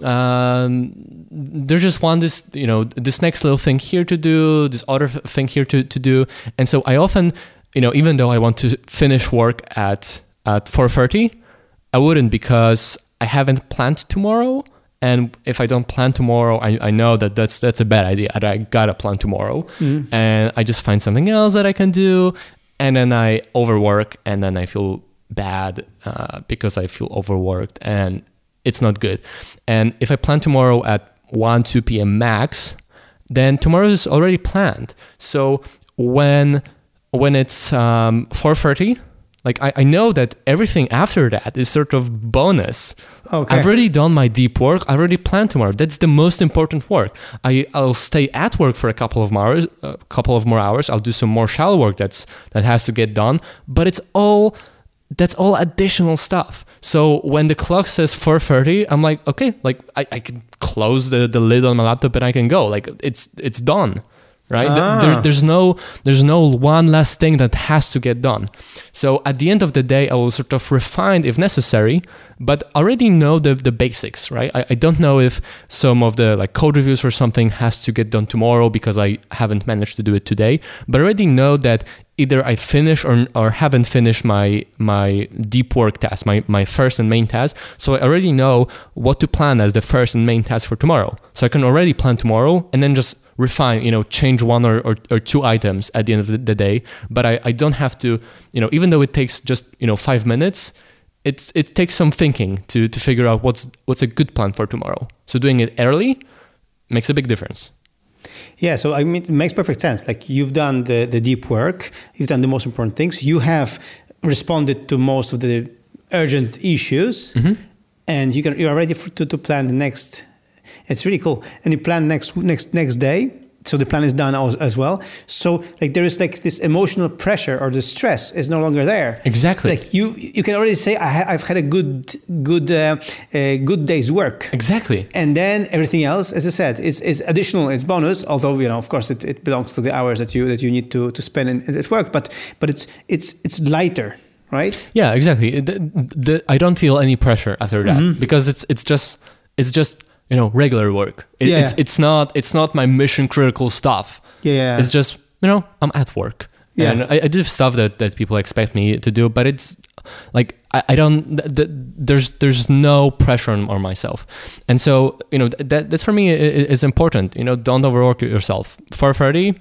[SPEAKER 2] um there's just one this you know this next little thing here to do this other f- thing here to, to do and so i often you know even though i want to finish work at at 4.30 i wouldn't because i haven't planned tomorrow and if i don't plan tomorrow i, I know that that's that's a bad idea i gotta plan tomorrow
[SPEAKER 1] Mhm.
[SPEAKER 2] and I just find something else that I can do, and then I overwork, and then I feel bad uh, because I feel overworked, and it's not good. And if I plan tomorrow at one two p.m. max, then tomorrow is already planned. So when when it's um, four thirty. Like I, I know that everything after that is sort of bonus.
[SPEAKER 1] okay
[SPEAKER 2] I've already done my deep work. I already planned tomorrow. That's the most important work. I I'll stay at work for a couple of hours, uh, a couple of more hours. I'll do some more shallow work that's that has to get done. But it's all that's all additional stuff. So when the clock says 4:30, I'm like, okay, like I, I can close the, the lid on my laptop and I can go. Like it's it's done. Right?
[SPEAKER 1] Ah.
[SPEAKER 2] There, there's no there's no one last thing that has to get done. So at the end of the day, I will sort of refine if necessary, but already know the, the basics, right? I, I don't know if some of the like code reviews or something has to get done tomorrow because I haven't managed to do it today, but I already know that either I finish or, or haven't finished my my deep work task, my, my first and main task. So I already know what to plan as the first and main task for tomorrow. So I can already plan tomorrow and then just refine, you know, change one or, or, or two items at the end of the, the day. But I, I don't have to, you know, even though it takes just, you know, five minutes, it's it takes some thinking to, to figure out what's what's a good plan for tomorrow. So doing it early makes a big difference.
[SPEAKER 1] Yeah, so I mean, it makes perfect sense. Like you've done the, the deep work, you've done the most important things, you have responded to most of the urgent issues, mm-hmm. and you can you're ready for, to, to plan the next. It's really cool, and you plan next next next day. So the plan is done as, as well. So like there is like this emotional pressure or the stress is no longer there.
[SPEAKER 2] Exactly.
[SPEAKER 1] Like you you can already say I ha- I've had a good good uh, uh, good day's work
[SPEAKER 2] exactly.
[SPEAKER 1] and then everything else as i said is, is additional it's bonus although you know of course it, it belongs to the hours that you that you need to, to spend in, at work but but it's it's it's lighter right
[SPEAKER 2] Yeah, exactly. The, the, I don't feel any pressure after that
[SPEAKER 1] Mm-hmm.
[SPEAKER 2] because it's it's just it's just you know regular work. It,
[SPEAKER 1] Yeah.
[SPEAKER 2] It's it's not it's not my mission critical stuff.
[SPEAKER 1] yeah
[SPEAKER 2] It's just you know I'm at work.
[SPEAKER 1] Yeah.
[SPEAKER 2] And I, I do stuff that, that people expect me to do, but it's like I, I don't. Th- th- there's there's no pressure on, on myself, and so you know th- that that's for me i- i- is important. You know, don't overwork yourself. Four thirty,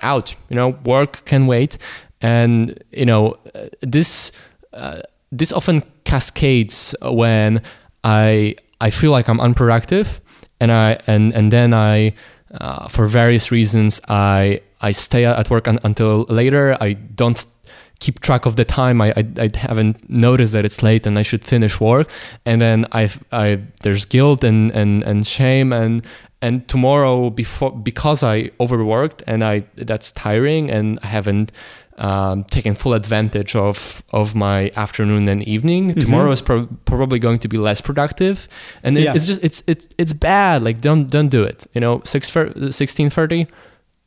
[SPEAKER 2] out. You know, work can wait, and you know uh, this uh, this often cascades when I I feel like I'm unproductive, and I and and then I uh, for various reasons I I stay at work un- until later. I don't keep track of the time. I, I I haven't noticed that it's late and I should finish work, and then I I there's guilt and and and shame and and tomorrow before because I overworked and I that's tiring and I haven't um, taken full advantage of of my afternoon and evening.
[SPEAKER 1] Mhm.
[SPEAKER 2] Tomorrow is pro- probably going to be less productive, and it,
[SPEAKER 1] Yeah.
[SPEAKER 2] it's just it's it's it's bad. Like don't don't do it. You know, six sixteen thirty,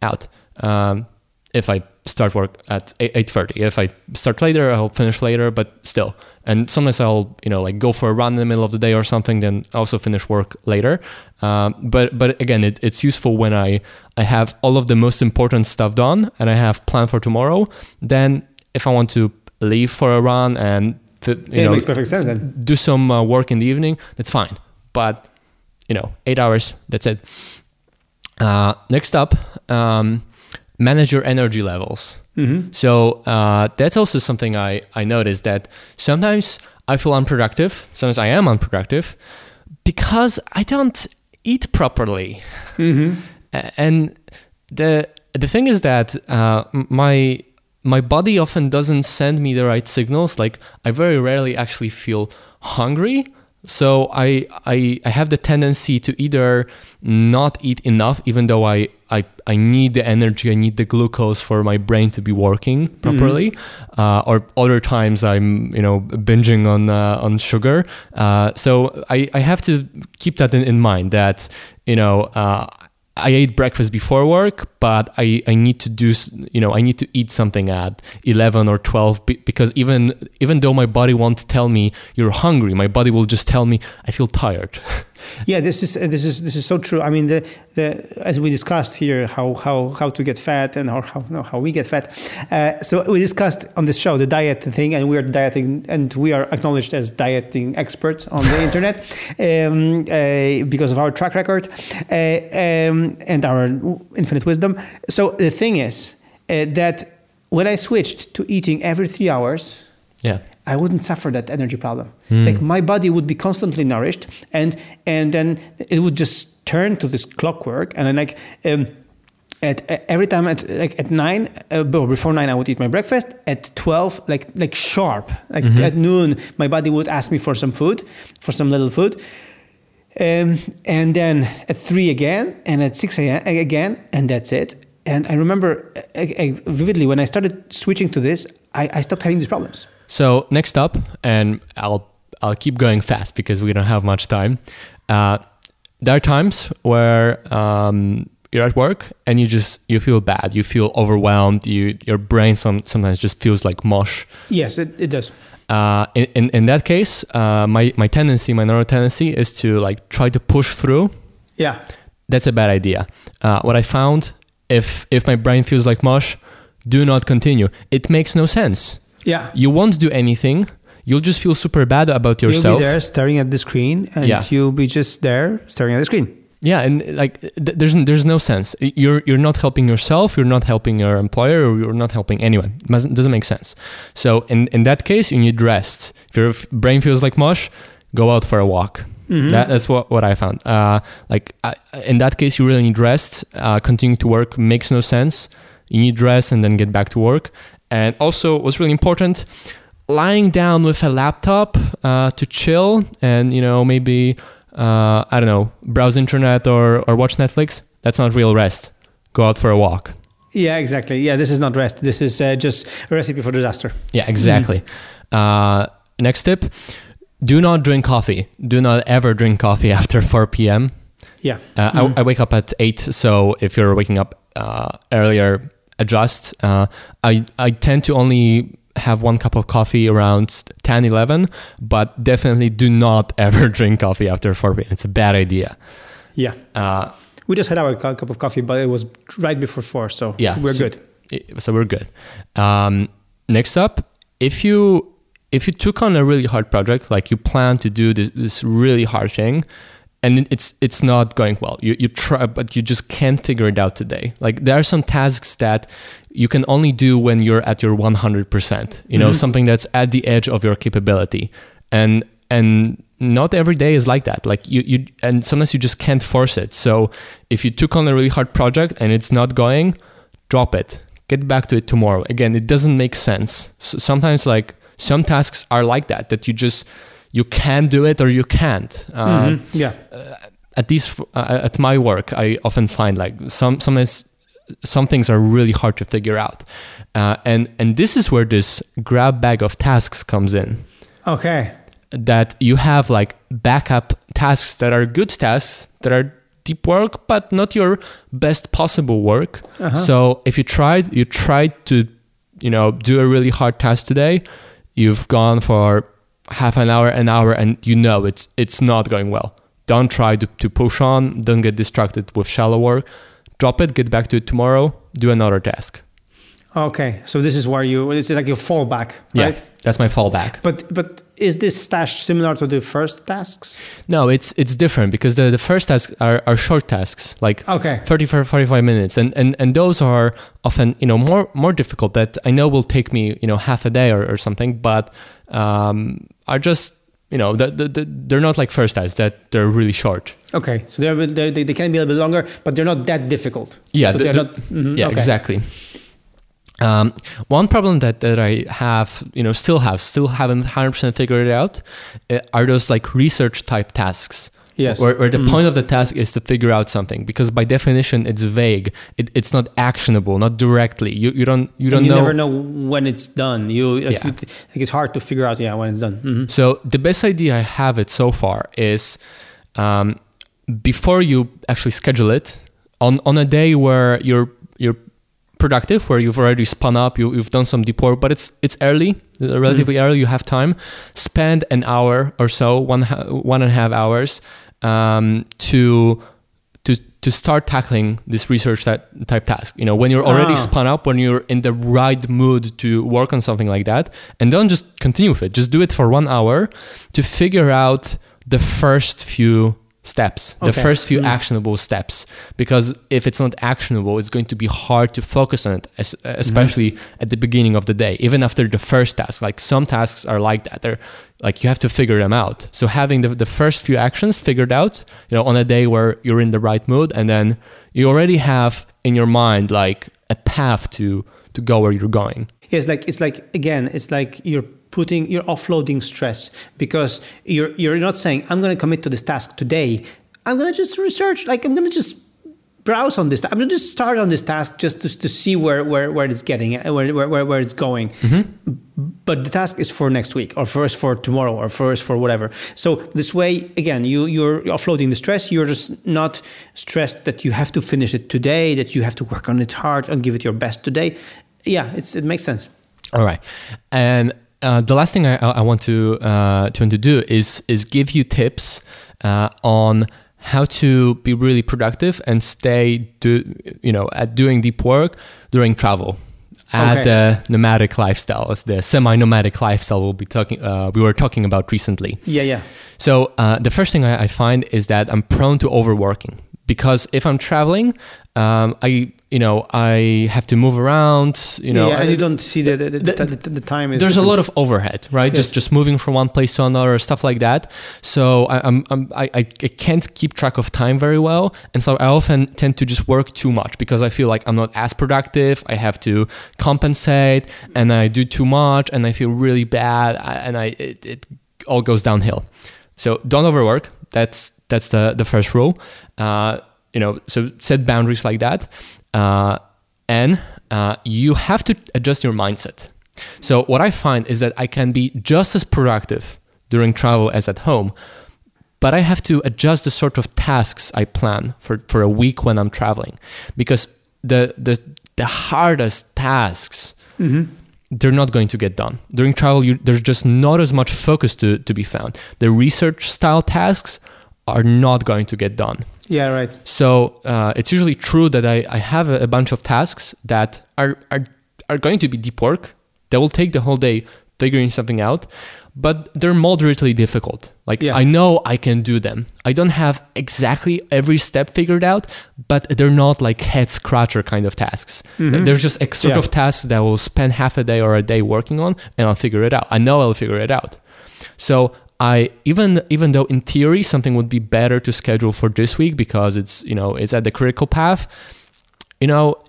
[SPEAKER 2] out. Um, if I start work at eight thirty, if I start later, I'll finish later. But still, and sometimes I'll you know like go for a run in the middle of the day or something. Then also finish work later. Um, but but again, it, it's useful when I I have all of the most important stuff done and I have planned for tomorrow. Then if I want to leave for a run and you
[SPEAKER 1] it
[SPEAKER 2] know
[SPEAKER 1] makes perfect sense then.
[SPEAKER 2] do some uh, work in the evening, that's fine. But you know, eight hours, that's it. Uh, next up, um, manage your energy levels.
[SPEAKER 1] hmm
[SPEAKER 2] So uh, that's also something I, I noticed that sometimes I feel unproductive. Sometimes I am unproductive because I don't eat properly.
[SPEAKER 1] hmm
[SPEAKER 2] And the the thing is that uh, my my body often doesn't send me the right signals. Like I very rarely actually feel hungry. So I, I I have the tendency to either not eat enough, even though I, I I need the energy, I need the glucose for my brain to be working properly, uh, or other times I'm you know binging on uh, on sugar. Uh, so I, I have to keep that in, in mind that you know uh, I ate breakfast before work, but I, I need to do you know I need to eat something at eleven or twelve because even even though my body won't tell me you're hungry, my body will just tell me I feel tired.
[SPEAKER 1] Yeah, this is uh, this is this is so true. I mean, the the as we discussed here, how how how to get fat and how how no, how we get fat. Uh, so we discussed on this show the diet thing, and we are dieting, and we are acknowledged as dieting experts on the internet um, uh, because of our track record uh, um, and our infinite wisdom. So the thing is uh, that when I switched to eating every three hours.
[SPEAKER 2] yeah.
[SPEAKER 1] I wouldn't suffer that energy problem.
[SPEAKER 2] Hmm.
[SPEAKER 1] Like my body would be constantly nourished, and and then it would just turn to this clockwork, and then like um, at at- every time at like at nine, uh, before nine, I would eat my breakfast. At twelve, like like sharp, like
[SPEAKER 2] Mhm.
[SPEAKER 1] at noon, my body would ask me for some food, for some little food. Um, and then at three again, and at six a.m. again, and that's it. And I remember uh, uh, vividly when I started switching to this, I, I stopped having these problems.
[SPEAKER 2] So next up, and I'll I'll keep going fast because we don't have much time. Uh, there are times where um, you're at work and you just you feel bad, you feel overwhelmed, you your brain some, sometimes just feels like mush.
[SPEAKER 1] Yes, it, it does.
[SPEAKER 2] Uh, in, in in that case, uh, my my tendency, my neural tendency, is to like try to push through.
[SPEAKER 1] Yeah.
[SPEAKER 2] That's a bad idea. Uh, what I found, if if my brain feels like mush, do not continue. It makes no sense.
[SPEAKER 1] Yeah.
[SPEAKER 2] You won't do anything. You'll just feel super bad about yourself.
[SPEAKER 1] You'll be there staring at the screen, and
[SPEAKER 2] Yeah.
[SPEAKER 1] you'll be just there staring at the screen.
[SPEAKER 2] Yeah, and like th- there's there's no sense. You're you're not helping yourself. You're not helping your employer. Or you're not helping anyone. It doesn't doesn't make sense. So in in that case, you need rest. If your brain feels like mush, go out for a walk.
[SPEAKER 1] Mhm.
[SPEAKER 2] That, that's what, what I found. Uh, like I, in that case, you really need rest. Uh, continuing to work makes no sense. You need rest and then get back to work. And also, what's really important, lying down with a laptop uh, to chill and you know maybe uh, I don't know browse internet or or watch Netflix. That's not real rest. Go out for a walk.
[SPEAKER 1] Yeah, exactly. Yeah, this is not rest. This is uh, just a recipe for disaster.
[SPEAKER 2] Yeah, exactly. Uh, next tip: do not drink coffee. Do not ever drink coffee after 4 p.m.
[SPEAKER 1] Yeah.
[SPEAKER 2] Uh,
[SPEAKER 1] Mhm.
[SPEAKER 2] I, I wake up at eight, so if you're waking up uh, earlier, adjust. Uh, I I tend to only have one cup of coffee around 10, 11, but definitely do not ever drink coffee after 4 p.m. It's a bad idea.
[SPEAKER 1] Yeah.
[SPEAKER 2] Uh,
[SPEAKER 1] We just had our cup of coffee, but it was right before four, so
[SPEAKER 2] Yeah,
[SPEAKER 1] we're
[SPEAKER 2] so-
[SPEAKER 1] good.
[SPEAKER 2] so we're good. Um, next up, if you if you took on a really hard project, like you plan to do this, this really hard thing, and it's it's not going well, you you try, but you just can't figure it out today. Like there are some tasks that you can only do when you're at your 100%. You know,
[SPEAKER 1] Mhm.
[SPEAKER 2] something that's at the edge of your capability, and and not every day is like that. Like you you and sometimes you just can't force it. So if you took on a really hard project and it's not going, drop it get back to it tomorrow. Again, it doesn't make sense. S sometimes like some tasks are like that that you just you can do it or you can't. Uh,
[SPEAKER 1] Mhm. Yeah.
[SPEAKER 2] At least uh, at my work, I often find like some sometimes some things are really hard to figure out, uh, and and this is where this grab bag of tasks comes in.
[SPEAKER 1] Okay.
[SPEAKER 2] That you have like backup tasks that are good tasks that are deep work, but not your best possible work.
[SPEAKER 1] Uh-huh.
[SPEAKER 2] So if you tried, you tried to, you know, do a really hard task today, you've gone for half an hour, an hour, and you know it's it's not going well. Don't try to, to push on. Don't get distracted with shallow work. Drop it. Get back to it tomorrow. Do another task.
[SPEAKER 1] Okay. So this is where you it's like your fallback,
[SPEAKER 2] Yeah,
[SPEAKER 1] right?
[SPEAKER 2] that's my fallback.
[SPEAKER 1] But but is this stash similar to the first tasks?
[SPEAKER 2] No, it's it's different because the, the first tasks are, are short tasks, like
[SPEAKER 1] Okay.
[SPEAKER 2] 30 for 45 minutes and, and and those are often you know more more difficult that i know will take me you know half a day or, or something but um, are just you know the, the, the, they're not like first tasks that they're really short
[SPEAKER 1] Okay. So they're, they're, they they can be a little bit longer, but they're not that difficult.
[SPEAKER 2] yeah
[SPEAKER 1] So
[SPEAKER 2] the-
[SPEAKER 1] they're
[SPEAKER 2] the-
[SPEAKER 1] not. mhm,
[SPEAKER 2] yeah
[SPEAKER 1] okay.
[SPEAKER 2] exactly um, one problem that, that I have, you know, still have, still haven't 100% figured it out, uh, are those like research type tasks.
[SPEAKER 1] Yes.
[SPEAKER 2] Where, where the
[SPEAKER 1] Mhm.
[SPEAKER 2] point of the task is to figure out something because by definition it's vague. It, it's not actionable, not directly. You, you don't you don't
[SPEAKER 1] and you
[SPEAKER 2] know.
[SPEAKER 1] never know when it's done. You
[SPEAKER 2] Yeah.
[SPEAKER 1] it- like it's hard to figure out. Yeah, when it's done. Mhm.
[SPEAKER 2] So the best idea I have it so far is um, before you actually schedule it on on a day where you're you're productive, where you've already spun up, you, you've done some deep work, but it's it's early, relatively early. You have time. Spend an hour or so, one one and a half hours, um, to to to start tackling this research that type task. You know, when you're already
[SPEAKER 1] Ah.
[SPEAKER 2] spun up, when you're in the right mood to work on something like that, and don't just continue with it. Just do it for one hour to figure out the first few steps, the first few
[SPEAKER 1] Mm.
[SPEAKER 2] actionable steps. Because if it's not actionable, it's going to be hard to focus on it, es- especially at the beginning of the day, even after the first task. Like some tasks are like that. They're like you have to figure them out. So having the, the first few actions figured out, you know, on a day where you're in the right mood, and then you already have in your mind like a path to to go where you're going.
[SPEAKER 1] Yeah, it's like it's like again, it's like you're putting you're offloading stress because you're you're not saying I'm going to commit to this task today. I'm going to just research. Like I'm going to just browse on this. I'm going to just start on this task just to, to see where where where it's getting where where where, where it's going. Mm-hmm. But the task is for next week, or first for tomorrow, or first for whatever. So this way, again, you you're offloading the stress. You're just not stressed that you have to finish it today, that you have to work on it hard and give it your best today. Yeah, it's it makes sense.
[SPEAKER 2] All right, and uh, the last thing I, I want to uh, to want to do is is give you tips uh, on how to be really productive and stay do you know at doing deep work during travel at
[SPEAKER 1] Okay.
[SPEAKER 2] the nomadic lifestyle, as the semi-nomadic lifestyle we'll be talking uh, we were talking about recently.
[SPEAKER 1] Yeah, yeah.
[SPEAKER 2] So uh, the first thing I, I find is that I'm prone to overworking because if I'm traveling, um, I you know I have to move around. You know,
[SPEAKER 1] yeah, and
[SPEAKER 2] I-
[SPEAKER 1] you don't see the the, the,
[SPEAKER 2] the-
[SPEAKER 1] the, time is.
[SPEAKER 2] there's a lot of overhead, right?
[SPEAKER 1] Yes.
[SPEAKER 2] Just just moving from one place to another, stuff like that. So I, I'm, I'm I, I I can't keep track of time very well, and so I often tend to just work too much because I feel like I'm not as productive. I have to compensate, and I do too much, and I feel really bad, and I it, it all goes downhill. So don't overwork. That's that's the the first rule. Uh, you know, so set boundaries like that, uh, and uh, you have to adjust your mindset. So what I find is that I can be just as productive during travel as at home, but I have to adjust the sort of tasks I plan for, for a week when I'm traveling, because the the the hardest tasks they're not going to get done during travel. You, there's just not as much focus to to be found. The research style tasks are not going to get done.
[SPEAKER 1] Yeah, right.
[SPEAKER 2] So uh, it's usually true that I, I have a, a bunch of tasks that are, are are going to be deep work. That will take the whole day figuring something out, but they're moderately difficult. Like
[SPEAKER 1] Yeah.
[SPEAKER 2] I know I can do them. I don't have exactly every step figured out, but they're not like head scratcher kind of tasks. They're just a sort
[SPEAKER 1] Yeah.
[SPEAKER 2] of tasks that I will spend half a day or a day working on, and I'll figure it out. I know I'll figure it out. So I even even though in theory something would be better to schedule for this week because it's you know it's at the critical path, you know,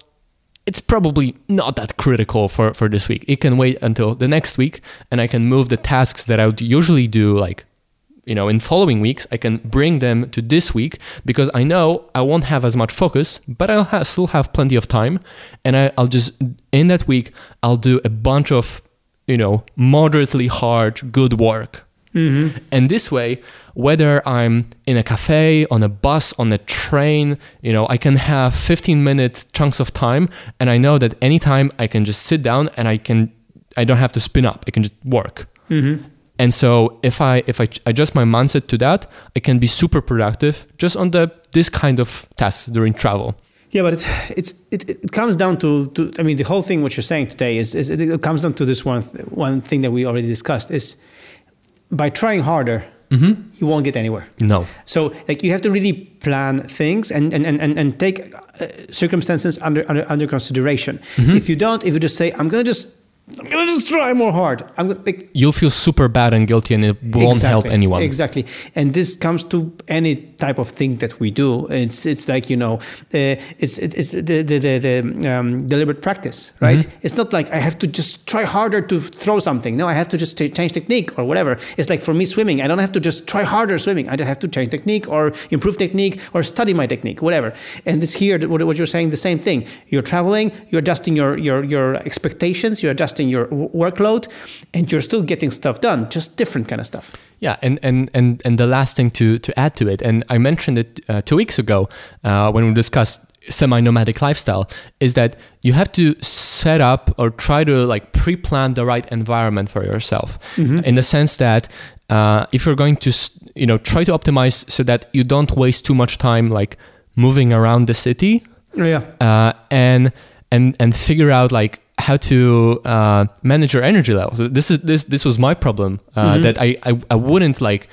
[SPEAKER 2] it's probably not that critical for, for this week. It can wait until the next week and I can move the tasks that I would usually do like you know in following weeks I can bring them to this week because I know I won't have as much focus but I'll ha- still have plenty of time and I, I'll just in that week I'll do a bunch of you know moderately hard good work
[SPEAKER 1] Mm-hmm.
[SPEAKER 2] and this way, whether I'm in a cafe, on a bus, on a train, you know, I can have 15 minute chunks of time and I know that anytime I can just sit down and I can I don't have to spin up. I can just work.
[SPEAKER 1] Mm-hmm.
[SPEAKER 2] And so if I if I adjust my mindset to that, I can be super productive just on the this kind of tasks during travel.
[SPEAKER 1] Yeah, but it, it's it, it comes down to, to I mean the whole thing what you're saying today is, is it, it comes down to this one one thing that we already discussed is by trying harder
[SPEAKER 2] Mm-hmm.
[SPEAKER 1] you won't get anywhere.
[SPEAKER 2] No.
[SPEAKER 1] So like you have to really plan things and and, and, and, take uh, circumstances under, under under consideration.
[SPEAKER 2] Mm-hmm.
[SPEAKER 1] If you don't, if you just say I'm gonna just I'm gonna just try more hard. I'm gonna like
[SPEAKER 2] You'll feel super bad and guilty and it won't help anyone.
[SPEAKER 1] Exactly, and this comes to any type of thing that we do. It's it's like you know, uh, it's it's, the the, the, the um, deliberate practice, right?
[SPEAKER 2] Mm-hmm.
[SPEAKER 1] It's not like I have to just try harder to throw something. No, I have to just ch- change technique or whatever. It's like for me swimming, I don't have to just try harder swimming. I just have to change technique or improve technique or study my technique, whatever. And this here, what, what you're saying, the same thing. You're traveling, you're adjusting your your your expectations, you're adjusting your w- workload, and you're still getting stuff done, just different kind of stuff.
[SPEAKER 2] Yeah, and, and, and, and the last thing to, to add to it, and I mentioned it uh, two weeks ago uh, when we discussed semi-nomadic lifestyle, is that you have to set up or try to like pre-plan the right environment for yourself, in the sense that uh, if you're going to you know try to optimize so that you don't waste too much time like moving around the city
[SPEAKER 1] Yeah.
[SPEAKER 2] uh, and and and figure out like how to uh, manage your energy levels. This is this this was my problem uh, that I, I I wouldn't like.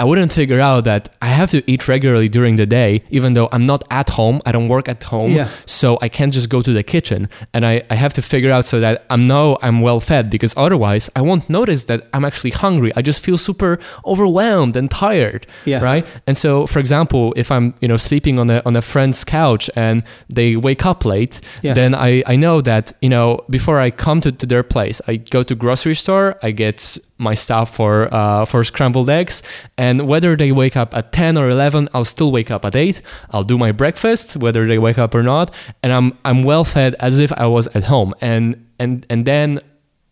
[SPEAKER 2] I wouldn't figure out that I have to eat regularly during the day, even though I'm not at home. I don't work at home,
[SPEAKER 1] Yeah.
[SPEAKER 2] so I can't just go to the kitchen. And I, I have to figure out so that I'm know I'm well fed because otherwise I won't notice that I'm actually hungry. I just feel super overwhelmed and tired
[SPEAKER 1] Yeah.
[SPEAKER 2] right and so for example if i'm you know sleeping on a on a friend's couch and they wake up late
[SPEAKER 1] Yeah.
[SPEAKER 2] then i i know that you know before i come to, to their place i go to grocery store i get my stuff for uh, for scrambled eggs. And whether they wake up at 10 or 11 i'll still wake up at 8 i'll do my breakfast whether they wake up or not. And i'm i'm well fed as if i was at home. And and and then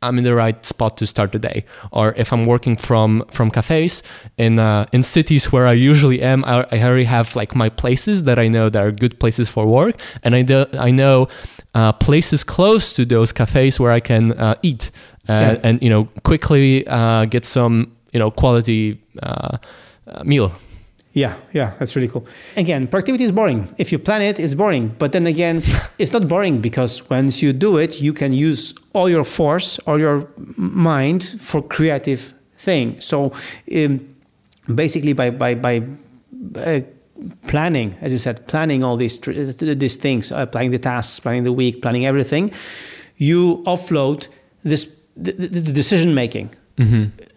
[SPEAKER 2] I'm in the right spot to start the day. Or if I'm working from from cafes in uh, in cities where I usually am, I, I already have like my places that I know that are good places for work, and I do, I know uh, places close to those cafes where I can uh, eat uh,
[SPEAKER 1] Yeah.
[SPEAKER 2] and you know quickly uh, get some you know quality uh, uh, meal.
[SPEAKER 1] Yeah, yeah, that's really cool. Again, productivity is boring. If you plan it, it's boring. But then again, it's not boring because once you do it, you can use all your force, all your mind for creative thing. So um, basically, by by by uh, planning, as you said, planning all these these things, uh, planning the tasks, planning the week, planning everything, you offload this the, the, the decision making.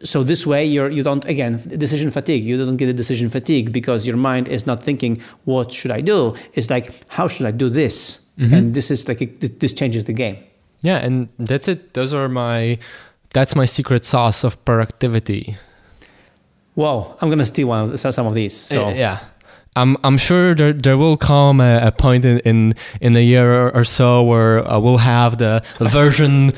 [SPEAKER 1] So this way you're you don't again decision fatigue. You don't get a decision fatigue because your mind is not thinking what should i do? It's like how should i do this? And this is like a, this changes the game.
[SPEAKER 2] Yeah, and that's it. Those are my that's my secret sauce of productivity.
[SPEAKER 1] whoa i'm gonna steal one of some of these so.
[SPEAKER 2] Uh, yeah. I'm, I'm sure there, there will come a, a point in, in, in a year or, or so where uh, we'll have the version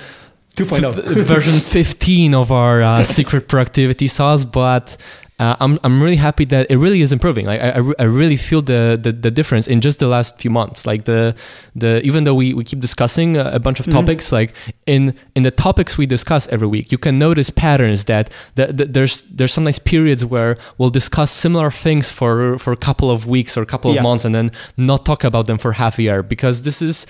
[SPEAKER 1] 2.0
[SPEAKER 2] version 15 of our uh, secret productivity sauce, but uh, I'm, I'm really happy that it really is improving. Like I, I, re- I really feel the, the, the difference in just the last few months. Like the the even though we, we keep discussing a, a bunch of topics, like in in the topics we discuss every week, you can notice patterns that, that, that there's there's some nice periods where we'll discuss similar things for for a couple of weeks or a couple of
[SPEAKER 1] Yeah.
[SPEAKER 2] months, and then not talk about them for half a year because this is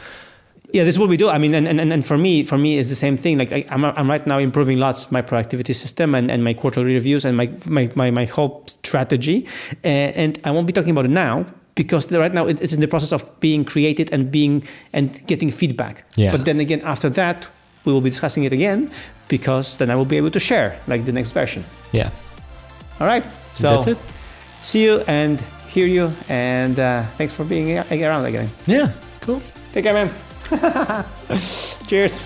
[SPEAKER 1] yeah this is what we do i mean and, and, and for me for me it's the same thing like I, I'm, I'm right now improving lots my productivity system and, and my quarterly reviews and my my, my, my whole strategy and, and i won't be talking about it now because the- right now it- it's in the process of being created and being and getting feedback
[SPEAKER 2] Yeah.
[SPEAKER 1] but then again after that we will be discussing it again because then i will be able to share like the next version
[SPEAKER 2] yeah.
[SPEAKER 1] all right so
[SPEAKER 2] that's it.
[SPEAKER 1] see you and hear you and uh, thanks for being around again
[SPEAKER 2] Yeah. Cool.
[SPEAKER 1] take care man Cheers.